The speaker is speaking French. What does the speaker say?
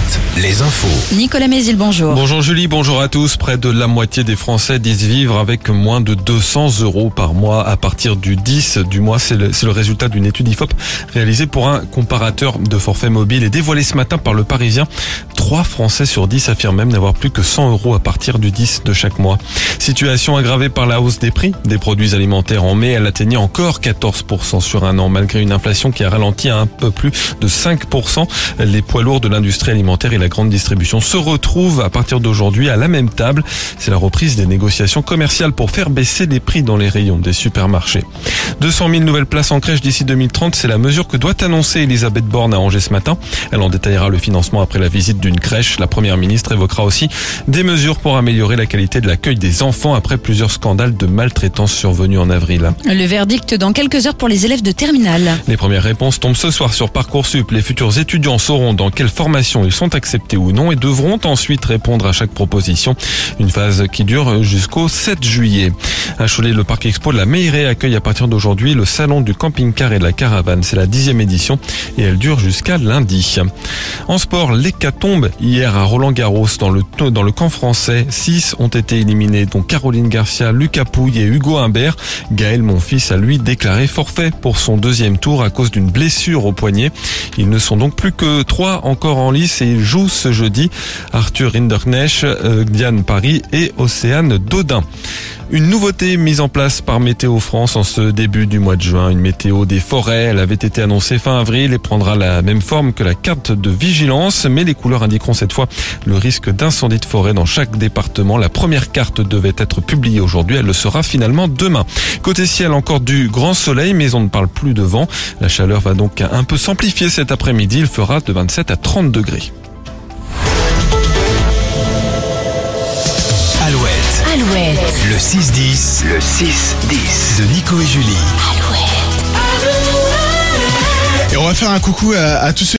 Alouette, les infos. Nicolas Mézil, bonjour. Bonjour Julie, bonjour à tous. Près de la moitié des Français disent vivre avec moins de 200 euros par mois à partir du 10 du mois. C'est le, c'est le résultat d'une étude IFOP réalisée pour un comparateur de forfait mobile et dévoilée ce matin par le Parisien. 3 Français sur 10 affirment même n'avoir plus que 100 euros à partir du 10 de chaque mois. Situation aggravée par la hausse des prix des produits alimentaires en mai. Elle atteignait encore 14% sur un an malgré une inflation qui a ralenti à un peu plus de 5%. Les poids lourds de l'industrie alimentaire et la grande distribution se retrouvent à partir d'aujourd'hui à la même table. C'est la reprise des négociations commerciales pour faire baisser les prix dans les rayons des supermarchés. 200 000 nouvelles places en crèche d'ici 2030, c'est la mesure que doit annoncer Elisabeth Borne à Angers ce matin. Elle en détaillera le financement après la visite d'une crèche. La première ministre évoquera aussi des mesures pour améliorer la qualité de l'accueil des enfants après plusieurs scandales de maltraitance survenus en avril. Le verdict dans quelques heures pour les élèves de terminale. Les premières réponses tombent ce soir sur Parcoursup. Les futurs étudiants sauront dans quelle formation ils sont acceptés ou non et devront ensuite répondre à chaque proposition. Une phase qui dure jusqu'au 7 juillet. À Cholet, le parc expo de la Meilleray accueille à partir d'aujourd'hui le salon du camping-car et de la caravane. C'est la dixième édition et elle dure jusqu'à lundi. En sport, l'hécatombe hier à Roland Garros dans le, dans le camp français. Six ont été éliminés, dont Caroline Garcia, Lucas Pouille et Hugo Humbert. Gaël Monfils a lui déclaré forfait pour son deuxième tour à cause d'une blessure au poignet. Ils ne sont donc plus que trois encore en lice et ils jouent ce jeudi. Arthur Rinderknecht, euh, Diane Paris et Océane Dodin. Une nouveauté mise en place par Météo France en ce début du mois de juin, une météo des forêts. Elle avait été annoncée fin avril et prendra la même forme que la carte de vigilance, mais les couleurs indiqueront cette fois le risque d'incendie de forêt dans chaque département. La première carte devait être publiée aujourd'hui, elle le sera finalement demain. Côté ciel, encore du grand soleil, mais on ne parle plus de vent. La chaleur va donc un peu s'amplifier cet après-midi. Il fera de 27 à 30 degrés. Le 6-10, le 6-10 de Nico et Julie. Et on va faire un coucou à, à tous ceux